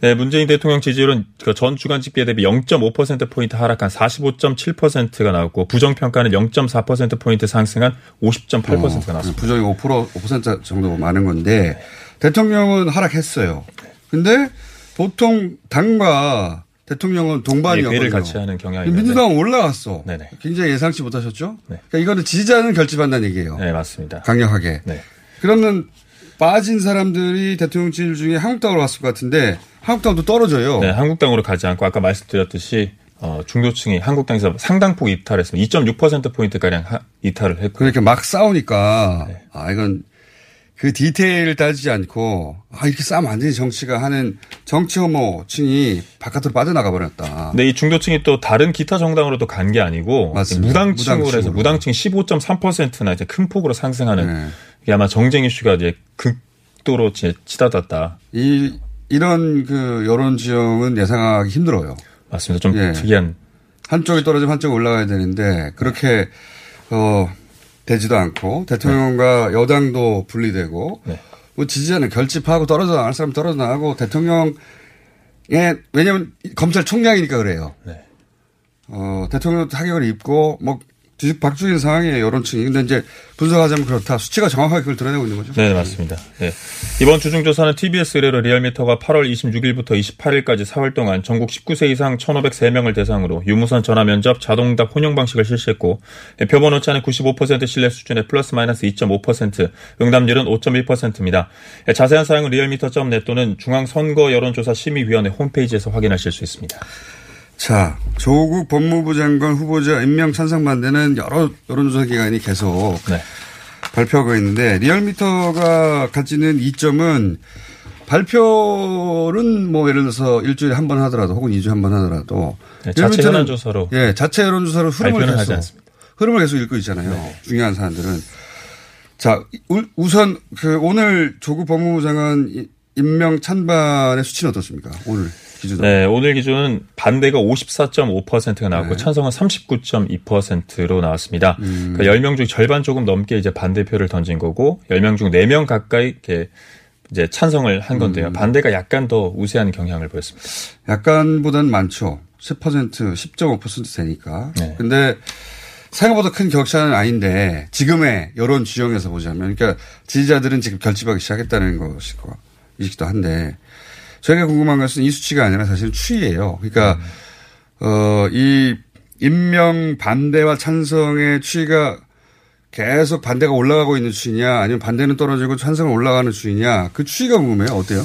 네, 문재인 대통령 지지율은 그 전 주간 집계 대비 0.5%포인트 하락한 45.7%가 나왔고, 부정평가는 0.4%포인트 상승한 50.8%가 나왔습니다. 부정이 5% 5% 정도 많은 건데 대통령은 하락했어요. 근데 보통 당과 대통령은 동반이었거든요. 예, 같이 하는 경향이. 민주당은 올라갔어. 네네. 굉장히 예상치 못하셨죠? 그러니까 이거는 지지자는 결집한다는 얘기예요. 네, 맞습니다. 강력하게. 네. 그러면 빠진 사람들이 대통령 지지율 중에 한국당으로 갔을 것 같은데 한국당도 떨어져요. 네, 한국당으로 가지 않고 아까 말씀드렸듯이 어, 중도층이 한국당에서 상당폭 이탈했습니다. 2.6%포인트가량 하- 이탈을 했고. 그러니까 막 싸우니까 네. 아 이건 그 디테일을 따지지 않고 아 이렇게 싸우면 안 되지 정치가 하는 정치 혐오층이 바깥으로 빠져나가 버렸다. 근데 이 중도층이 또 다른 기타 정당으로도 간 게 아니고. 무당층으로 무당층으로. 해서 무당층이 15.3%나 이제 큰 폭으로 상승하는 네. 이게 아마 정쟁 이슈가 이제 극도로 치닫았다. 이 이런 그 여론 지형은 예상하기 힘들어요. 맞습니다. 좀 예. 특이한 한쪽이 떨어지면 한쪽이 올라가야 되는데 그렇게 어 되지도 않고 대통령과 여당도 분리되고 네. 뭐 지지자는 결집하고 떨어져 나갈 사람 떨어져 나가고 대통령의 왜냐하면 검찰총장이니까 그래요. 네. 어 대통령도 타격을 입고 뭐 뒤박죽인 상황이에요 여론층이. 근데 이제 분석하자면 그렇다. 수치가 정확하게 그걸 드러내고 있는 거죠. 네, 맞습니다. 네. 이번 주중조사는 TBS 의뢰로 리얼미터가 8월 26일부터 28일까지 4월 동안 전국 19세 이상 1,503명을 대상으로 유무선 전화 면접 자동응답 혼용 방식을 실시했고 표본 오차는 95% 신뢰 수준의 플러스 마이너스 2.5% 응답률은 5.1%입니다. 자세한 사항은 리얼미터.net 또는 중앙선거 여론조사 심의위원회 홈페이지에서 확인하실 수 있습니다. 자, 조국 법무부 장관 후보자 임명 찬성 반대는 여러 여론조사 기관이 계속 네. 발표하고 있는데 리얼미터가 가지는 이점은 발표는 뭐 예를 들어서 일주일에 한 번 하더라도 혹은 2주에 한 번 하더라도 네, 자체 현안조사로 예, 자체 여론조사로 흐름을 계속 하지 않습니다. 흐름을 계속 읽고 있잖아요. 중요한 사안들은 자, 우- 우선 그 오늘 조국 법무부 장관 이- 임명 찬반의 수치는 어떻습니까? 오늘 기준으로. 네, 오늘 기준은 반대가 54.5%가 나왔고 네. 찬성은 39.2%로 나왔습니다. 음. 그러니까 10명 중 절반 조금 넘게 이제 반대표를 던진 거고 10명 중 4명 가까이 이렇게 이제 찬성을 한 건데요. 음. 반대가 약간 더 우세한 경향을 보였습니다. 약간보다는 많죠. 10% 10.5% 되니까. 네. 근데 생각보다 큰 격차는 아닌데 지금의 여론 지형에서 보자면 그러니까 지지자들은 지금 결집하기 시작했다는 것이고 이기도 한데 저희가 궁금한 것은 이 수치가 아니라 사실은 추이예요. 그러니까 어, 이 임명 반대와 찬성의 추이가 계속 반대가 올라가고 있는 추이냐 아니면 반대는 떨어지고 찬성은 올라가는 추이냐 그 추이가 궁금해요. 어때요?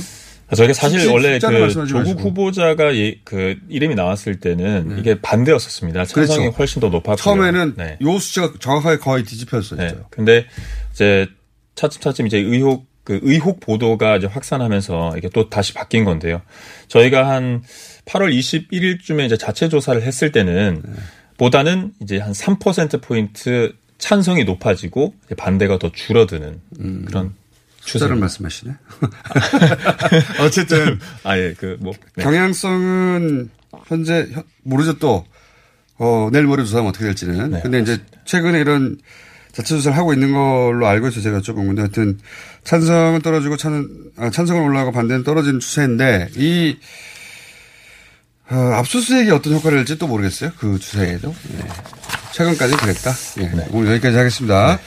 저희가 사실 숫자- 원래 그 조국 마시고. 후보자가 예- 그 이름이 나왔을 때는 이게 반대였었습니다. 찬성이 그렇죠. 훨씬 더 높았고요. 처음에는 네. 요 수치가 정확하게 거의 뒤집혔었죠. 네. 근데 이제 차츰차츰 이제 의혹 그 의혹 보도가 이제 확산하면서 이게 또 다시 바뀐 건데요. 저희가 한 8월 21일쯤에 이제 자체 조사를 했을 때는 네. 보다는 이제 한 3% 포인트 찬성이 높아지고 반대가 더 줄어드는 그런 음. 숫자를 추세입니다. 말씀하시네. 어쨌든 아예 그뭐 경향성은 현재 현- 모르죠 또 어, 내일 모레 조사하면 어떻게 될지는. 네, 근데 이제 최근에 이런 자체 조사를 하고 있는 걸로 알고 있어서 제가 여쭤본 건데 하여튼 찬성은 떨어지고 찬, 아, 찬성은 올라가고 반대는 떨어지는 추세인데 이 어, 압수수색이 어떤 효과를 낼지 또 모르겠어요. 그 추세에도. 네. 최근까지 그랬다. 예. 네. 오늘 여기까지 하겠습니다.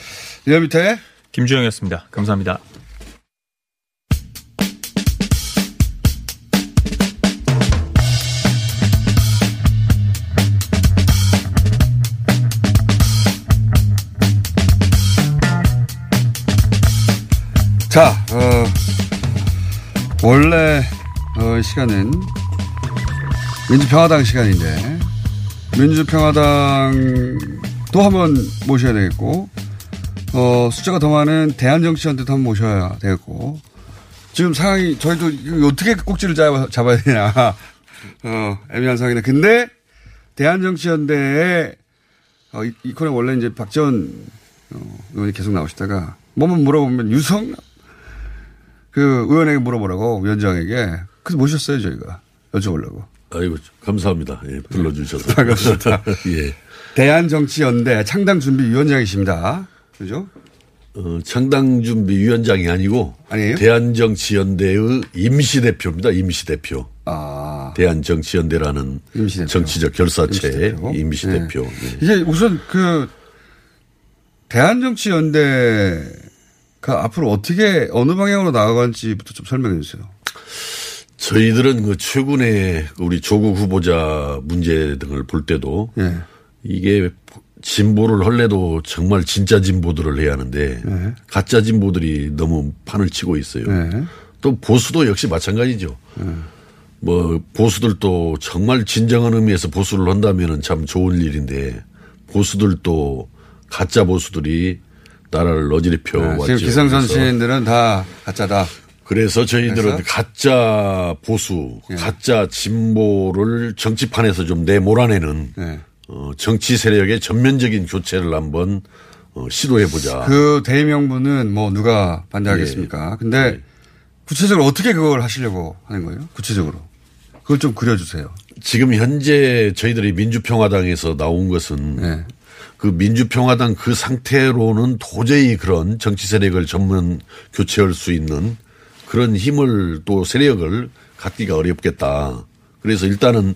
리얼미터의 김주영이었습니다. 감사합니다. 원래, 어, 시간은 민주평화당 시간인데, 민주평화당도 한번 모셔야 되겠고, 어, 숫자가 더 많은 대한정치연대도 한번 모셔야 되겠고, 지금 상황이, 저희도 어떻게 꼭지를 잡아, 잡아야 되냐, 어, 애매한 상황인데, 근데, 대한정치연대에, 어, 이, 이 코너 원래 이제 박지원 어, 의원이 계속 나오시다가, 뭐만 물어보면 유성, 그 의원에게 물어보라고 위원장에게 그래서 모셨어요 저희가 여쭤보려고 아이고 감사합니다. 예, 불러주셔서 반갑습니다. 예. 대한정치연대 창당준비위원장이십니다. 그죠? 어, 창당준비위원장이 아니고 아니에요? 대한정치연대의 임시대표입니다. 임시대표. 아. 대한정치연대라는 임시대표. 정치적 결사체의 임시대표. 임시대표. 네. 네. 이게 우선 그 대한정치연대 가 앞으로 어떻게 어느 방향으로 나아갈지부터 좀 설명해 주세요. 저희들은 그 최근에 우리 조국 후보자 문제 등을 볼 때도 예. 이게 진보를 할래도 정말 진짜 진보들을 해야 하는데 네. 가짜 진보들이 너무 판을 치고 있어요. 네. 또 보수도 역시 마찬가지죠. 뭐 보수들도 정말 진정한 의미에서 보수를 한다면은 참 좋은 일인데 보수들도 가짜 보수들이 나라를 어지럽혀 네, 왔죠. 지금 기성정치인들은 다 가짜다. 그래서 저희들은 그래서? 가짜 보수, 예. 가짜 진보를 정치판에서 좀 내몰아내는 네. 어, 정치 세력의 전면적인 교체를 한번 어, 시도해보자. 그 대명분은 뭐 누가 반대하겠습니까? 예. 근데 구체적으로 어떻게 그걸 하시려고 하는 거예요? 구체적으로. 그걸 좀 그려주세요. 지금 현재 저희들이 민주평화당에서 나온 것은 네. 그 민주평화당 그 상태로는 도저히 그런 정치 세력을 전면 교체할 수 있는 그런 힘을 또 세력을 갖기가 어렵겠다. 그래서 일단은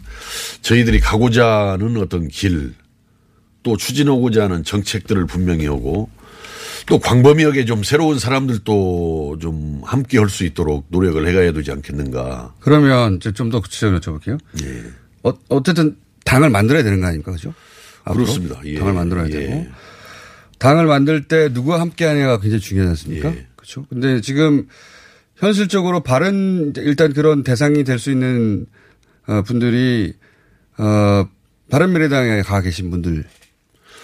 저희들이 가고자 하는 어떤 길, 또 추진하고자 하는 정책들을 분명히 하고 또 광범위하게 좀 새로운 사람들도 좀 함께 할 수 있도록 노력을 해가야 되지 않겠는가. 그러면 좀 더 구체적으로 여쭤볼게요. 예. 어, 어쨌든 당을 만들어야 되는 거 아닙니까? 그죠? 그렇습니다. 예. 당을 만들어야 예. 되고. 당을 만들 때 누구와 함께 하냐가 굉장히 중요하지 않습니까? 예. 그렇죠. 근데 지금 현실적으로 바른 일단 그런 대상이 될 수 있는 어, 분들이 어, 바른미래당에 가 계신 분들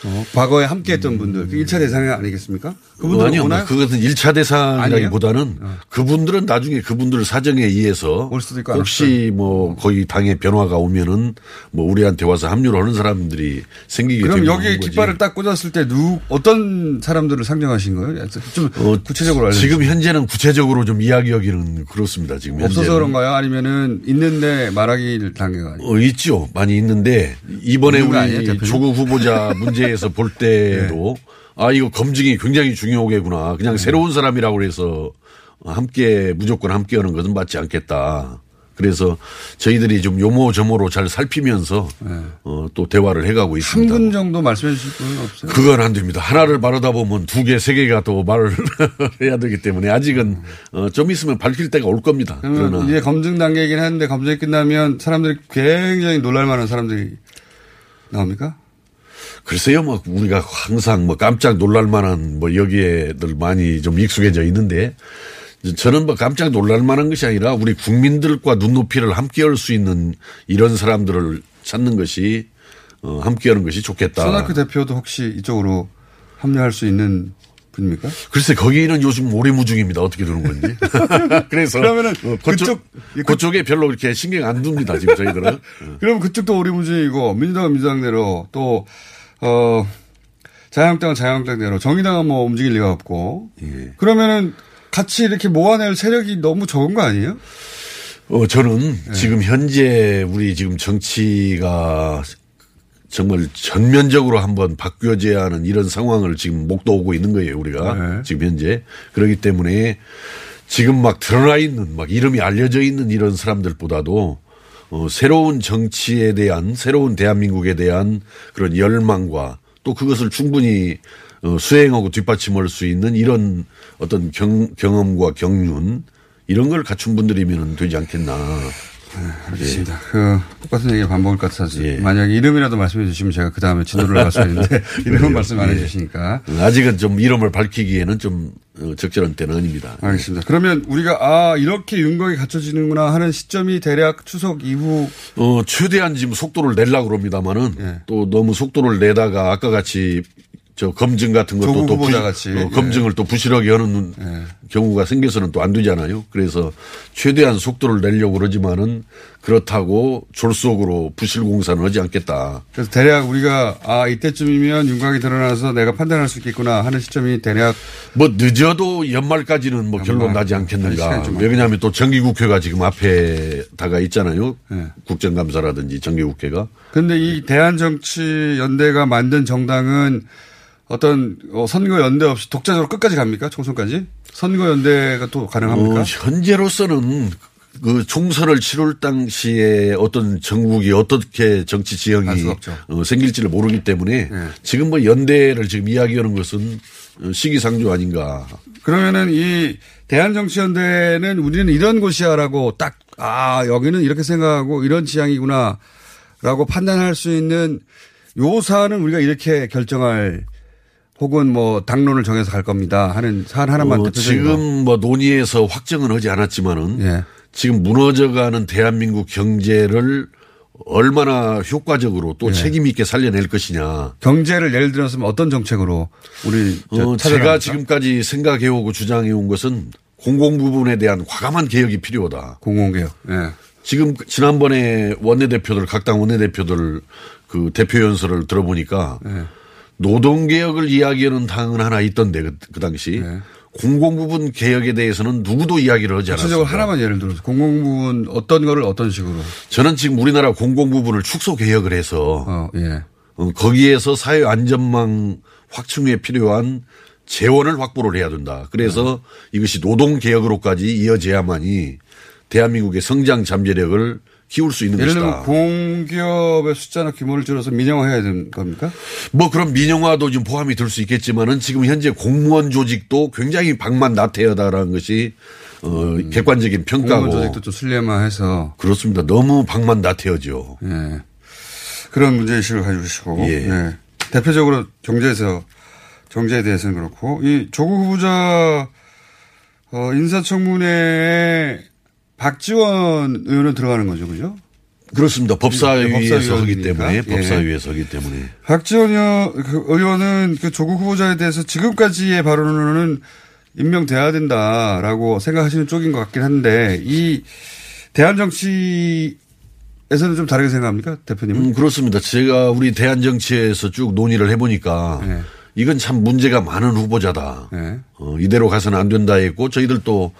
어, 과거에 함께 했던 분들 그 1차 대상이 아니겠습니까? 그분들 음. 아니요. 오나요? 그것은 1차 대상이라기보다는 그분들은 나중에 그분들 사정에 의해서 올 수도 있고 안 혹시 뭐 거기 당의 변화가 오면은 뭐 우리한테 와서 합류를 하는 사람들이 생기게 그럼 되는 거지. 깃발을 딱 꽂았을 때 누, 어떤 사람들을 상정하신 거예요? 좀 구체적으로 알려주세요. 어, 지금 현재는 구체적으로 좀 이야기하기는 그렇습니다. 지금 없어서 현재는. 그런가요? 아니면은 있는데 말하기 단계가 아니에요? 어, 있죠. 많이 있는데 이번에 우리? 조국 후보자 문제 에서 볼 때도 아 이거 검증이 굉장히 중요하겠구나. 그냥 네. 새로운 사람이라고 해서 함께 무조건 함께하는 것은 맞지 않겠다. 그래서 저희들이 좀 요모저모로 잘 살피면서 어, 또 대화를 해가고 한 있습니다. 분 정도 말씀해 주실 분은 없어요? 그건 안 됩니다. 하나를 바르다 보면 두 개, 세 개가 또 말을 해야 되기 때문에 아직은 어, 좀 있으면 밝힐 때가 올 겁니다. 그러나 이제 검증 단계이긴 한데 검증이 끝나면 사람들이 굉장히 놀랄 만한 사람들이 나옵니까? 글쎄요, 뭐, 우리가 항상 뭐 깜짝 놀랄 만한 뭐 여기에들 많이 좀 익숙해져 있는데 저는 뭐 깜짝 놀랄 만한 것이 아니라 우리 국민들과 눈높이를 함께 할 수 있는 이런 사람들을 찾는 것이 어, 함께 하는 것이 좋겠다. 손학규 대표도 혹시 이쪽으로 합류할 수 있는 분입니까? 글쎄 거기는 요즘 오리무중입니다. 어떻게 되는 건지. 그래서 그러면은 어, 그쪽 그쪽에 별로 그렇게 신경 안 둡니다. 지금 저희들은. 그럼 그쪽도 오리무중이고 민주당은 민주당대로 또 어, 자유한국당은 자유한국당대로 정의당은 뭐 움직일 리가 없고 예. 그러면은 같이 이렇게 모아낼 세력이 너무 적은 거 아니에요? 어, 저는 네. 지금 현재 우리 지금 정치가 정말 전면적으로 한번 바뀌어져야 하는 이런 상황을 지금 목도 오고 있는 거예요, 우리가. 네. 지금 현재. 그렇기 때문에 지금 막 드러나 있는 막 이름이 알려져 있는 이런 사람들보다도 어, 새로운 정치에 대한 새로운 대한민국에 대한 그런 열망과 또 그것을 충분히 어, 수행하고 뒷받침할 수 있는 이런 어떤 경, 경험과 경륜 이런 걸 갖춘 분들이면 되지 않겠나. 알겠습니다. 그 똑같은 얘기 반복을 것 같아서 예. 만약에 이름이라도 말씀해 주시면 제가 그 다음에 진도를 수 있는데 이름은 말씀 안 예. 해주시니까 아직은 좀 이름을 밝히기에는 좀 어, 적절한 때는 아닙니다. 알겠습니다. 그러면 우리가 아 이렇게 윤곽이 갖춰지는구나 하는 시점이 대략 추석 이후 어, 최대한 지금 속도를 내려고 그럽니다만은 예. 또 너무 속도를 내다가 아까 같이 저 검증 같은 것도 또 부실- 같이. 어, 예. 검증을 또 부실하게 하는 경우가 생겨서는 또 안 되잖아요. 그래서 최대한 속도를 내려고 그러지만은 그렇다고 졸속으로 부실 공사는 하지 않겠다. 그래서 대략 우리가 아 이때쯤이면 윤곽이 드러나서 내가 판단할 수 있겠구나 하는 시점이 대략 뭐 늦어도 연말까지는 뭐 결론 나지 않겠는가. 좀 왜냐하면 또 정기국회가 지금 앞에 다가 있잖아요. 네. 국정감사라든지 정기국회가. 근데 이 대한정치 연대가 만든 정당은 어떤 어, 선거 연대 없이 독자적으로 끝까지 갑니까? 총선까지? 선거 연대가 또 가능합니까? 어, 현재로서는 그 총선을 치룰 당시에 어떤 전국이 어떻게 정치 알 지형이. 어, 생길지를 모르기 때문에 네. 지금 뭐 연대를 지금 이야기하는 것은 어, 시기상조 아닌가. 그러면은 이 대한정치연대는 우리는 이런 곳이야라고 딱, 아, 여기는 이렇게 생각하고 이런 지향이구나 라고 판단할 수 있는 요 사안은 우리가 이렇게 결정할 혹은 뭐 당론을 정해서 갈 겁니다 하는 사안 하나만 어, 대표적인 지금 거. 뭐 논의해서 확정은 하지 않았지만은 예. 지금 무너져가는 대한민국 경제를 얼마나 효과적으로 또 예. 책임 있게 살려낼 것이냐. 경제를 예를 들어서 어떤 정책으로 우리 저 어? 제가 지금까지 생각해오고 주장해온 것은 공공 부분에 대한 과감한 개혁이 필요하다. 공공개혁. 예. 지금 지난번에 원내대표들 각 당 원내대표들 그 대표 연설을 들어보니까 예. 노동개혁을 이야기하는 당은 하나 있던데 그, 그 당시 공공 부분 개혁에 대해서는 누구도 이야기를 하지 구체적으로 않았습니다. 하나만 예를 들어서 공공부문 어떤 거를 어떤 식으로 저는 지금 우리나라 공공 부분을 축소 개혁을 해서 어, 예. 어, 거기에서 사회 안전망 확충에 필요한 재원을 확보를 해야 된다. 그래서 이것이 노동 개혁으로까지 이어져야만이 대한민국의 성장 잠재력을 키울 수 있는 예를 것이다. 들면 공기업의 숫자나 규모를 줄여서 민영화해야 되는 겁니까? 뭐 그런 민영화도 좀 포함이 될 수 있겠지만은 지금 현재 공무원 조직도 굉장히 방만 나태하다라는 것이 어 객관적인 평가고 공무원 조직도 좀 슬림화해서 그렇습니다. 너무 방만 나태하죠. 예. 그런 문제의식을 가지고 계시고. 예. 예. 대표적으로 경제에서, 경제에 대해서는 그렇고, 이 조국 후보자, 어, 인사청문회에 박지원 의원은 들어가는 거죠. 그죠? 그렇습니다. 법사위에서 하기 법사위원이니까. 때문에 예. 법사위에서 하기 때문에 박지원 의원, 그 의원은 그 조국 후보자에 대해서 지금까지의 발언으로는 임명돼야 된다라고 생각하시는 쪽인 것 같긴 한데, 이 대한 정치에서는 좀 다르게 생각합니까? 대표님은? 음, 그렇습니다. 제가 우리 대한 정치에서 쭉 논의를 해보니까 네. 이건 참 문제가 많은 후보자다. 네. 어, 이대로 가서는 안 된다 했고 저희들도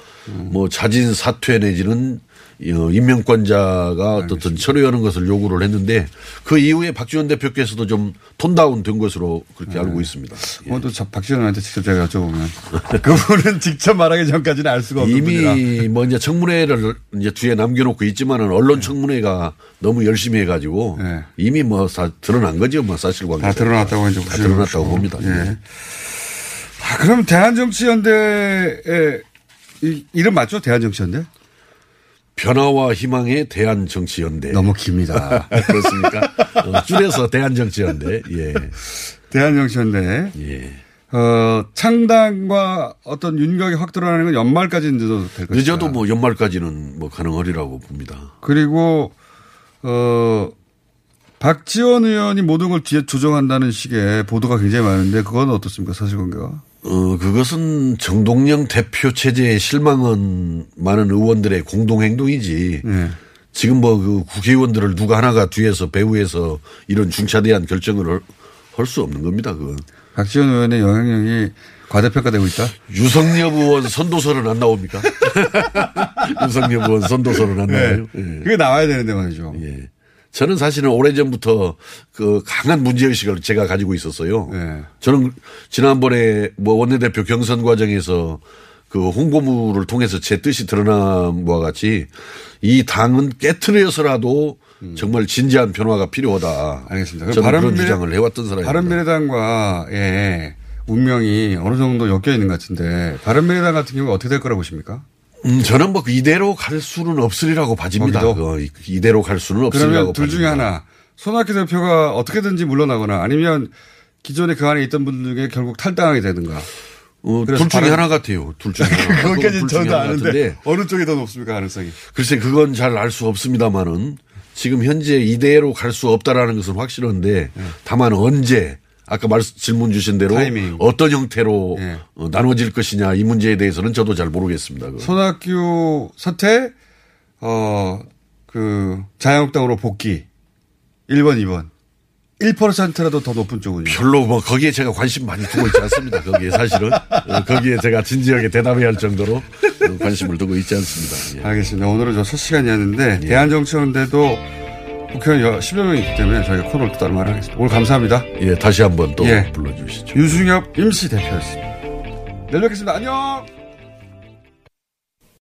뭐 자진 사퇴 내지는 어, 임명권자가 어떻든 철회하는 것을 요구를 했는데 그 이후에 박지원 대표께서도 좀 톤다운 된 것으로 그렇게 알고 있습니다. 어, 또 자- 박지원 의원한테 직접 제가 여쭤보면. 그분은 직접 말하기 전까지는 알 수가 없는 분이라. 이미 뭐 이제 청문회를 이제 뒤에 남겨놓고 있지만은 언론 청문회가 너무 열심히 해가지고 이미 뭐다 드러난 거죠. 뭐 사실관계. 다 드러났다고 이제 다 드러났다고. 봅니다. 예. 아, 그럼 대한정치연대의 이, 이름 맞죠? 대한정치연대? 변화와 희망의 대한정치연대. 너무 깁니다. 그렇습니까? 어, 줄여서 대한정치연대. 예. 대한정치연대. 예. 어, 창당과 어떤 윤곽이 확 드러나는 건 연말까지는 늦어도 될 것이다. 늦어도 뭐 연말까지는 뭐 가능하리라고 봅니다. 그리고 어 박지원 의원이 모든 걸 뒤에 조정한다는 식의 보도가 굉장히 많은데 그건 어떻습니까 사실관계가? 어, 그것은 정동영 대표 체제에 실망한 많은 의원들의 공동행동이지. 네. 지금 뭐 그 국회의원들을 누가 하나가 뒤에서 배후에서 이런 중차대한 결정을 할 수 없는 겁니다. 그건. 박지원 의원의 영향력이 과대평가되고 있다. 유성엽 의원 선도설은 안 나옵니까? 유성엽 의원 선도설은 안 나와요? 예. 그게 나와야 되는데 말이죠. 예. 저는 사실은 오래전부터 그 강한 문제의식을 제가 가지고 있었어요. 네. 저는 지난번에 뭐 원내대표 경선 과정에서 그 홍보물을 통해서 제 뜻이 드러난 바와 같이 이 당은 깨트려서라도 정말 진지한 변화가 필요하다. 알겠습니다. 저는 그런 바른미래- 주장을 해왔던 사람입니다. 바른미래당과의 운명이 어느 정도 엮여 있는 것 같은데 바른미래당 같은 경우 어떻게 될 거라고 보십니까? 음, 저는 뭐 이대로 갈 수는 없으리라고 봐집니다. 그거 이대로 갈 수는 없으리라고 그러면 둘 중에 봐집니다. 하나 손학규 대표가 어떻게든지 물러나거나 아니면 기존에 그 안에 있던 분 중에 결국 탈당하게 되든가. 어, 그래서 둘 중에 바른- 하나 같아요. 둘 중에 하나. 중에 저도 아는데 어느 쪽이 더 높습니까 가능성이? 글쎄 그건 잘 알 수 없습니다만은 지금 현재 이대로 갈 수 없다라는 것은 확실한데 다만 언제 아까 말씀 질문 주신 대로 타이밍. 어떤 형태로 어, 나눠질 것이냐 이 문제에 대해서는 저도 잘 모르겠습니다. 그건. 손학규 사퇴, 어, 그, 자유한국당으로 복귀. 1번, 2번. 1%라도 더 높은 쪽은요. 별로 뭐 거기에 제가 관심 많이 두고 있지 않습니다. 거기에 사실은 어, 거기에 제가 진지하게 대답해야 할 정도로 어, 관심을 두고 있지 않습니다. 예. 알겠습니다. 오늘은 저첫 시간이었는데, 대한정치연대도, 국회의원 10여 명이 있기 때문에 저희가 코너를 또 따로 마련하겠습니다. 오늘 감사합니다. 예, 다시 한번 또 예. 불러주시죠. 유승엽 임시 대표였습니다. 내일 뵙겠습니다. 안녕!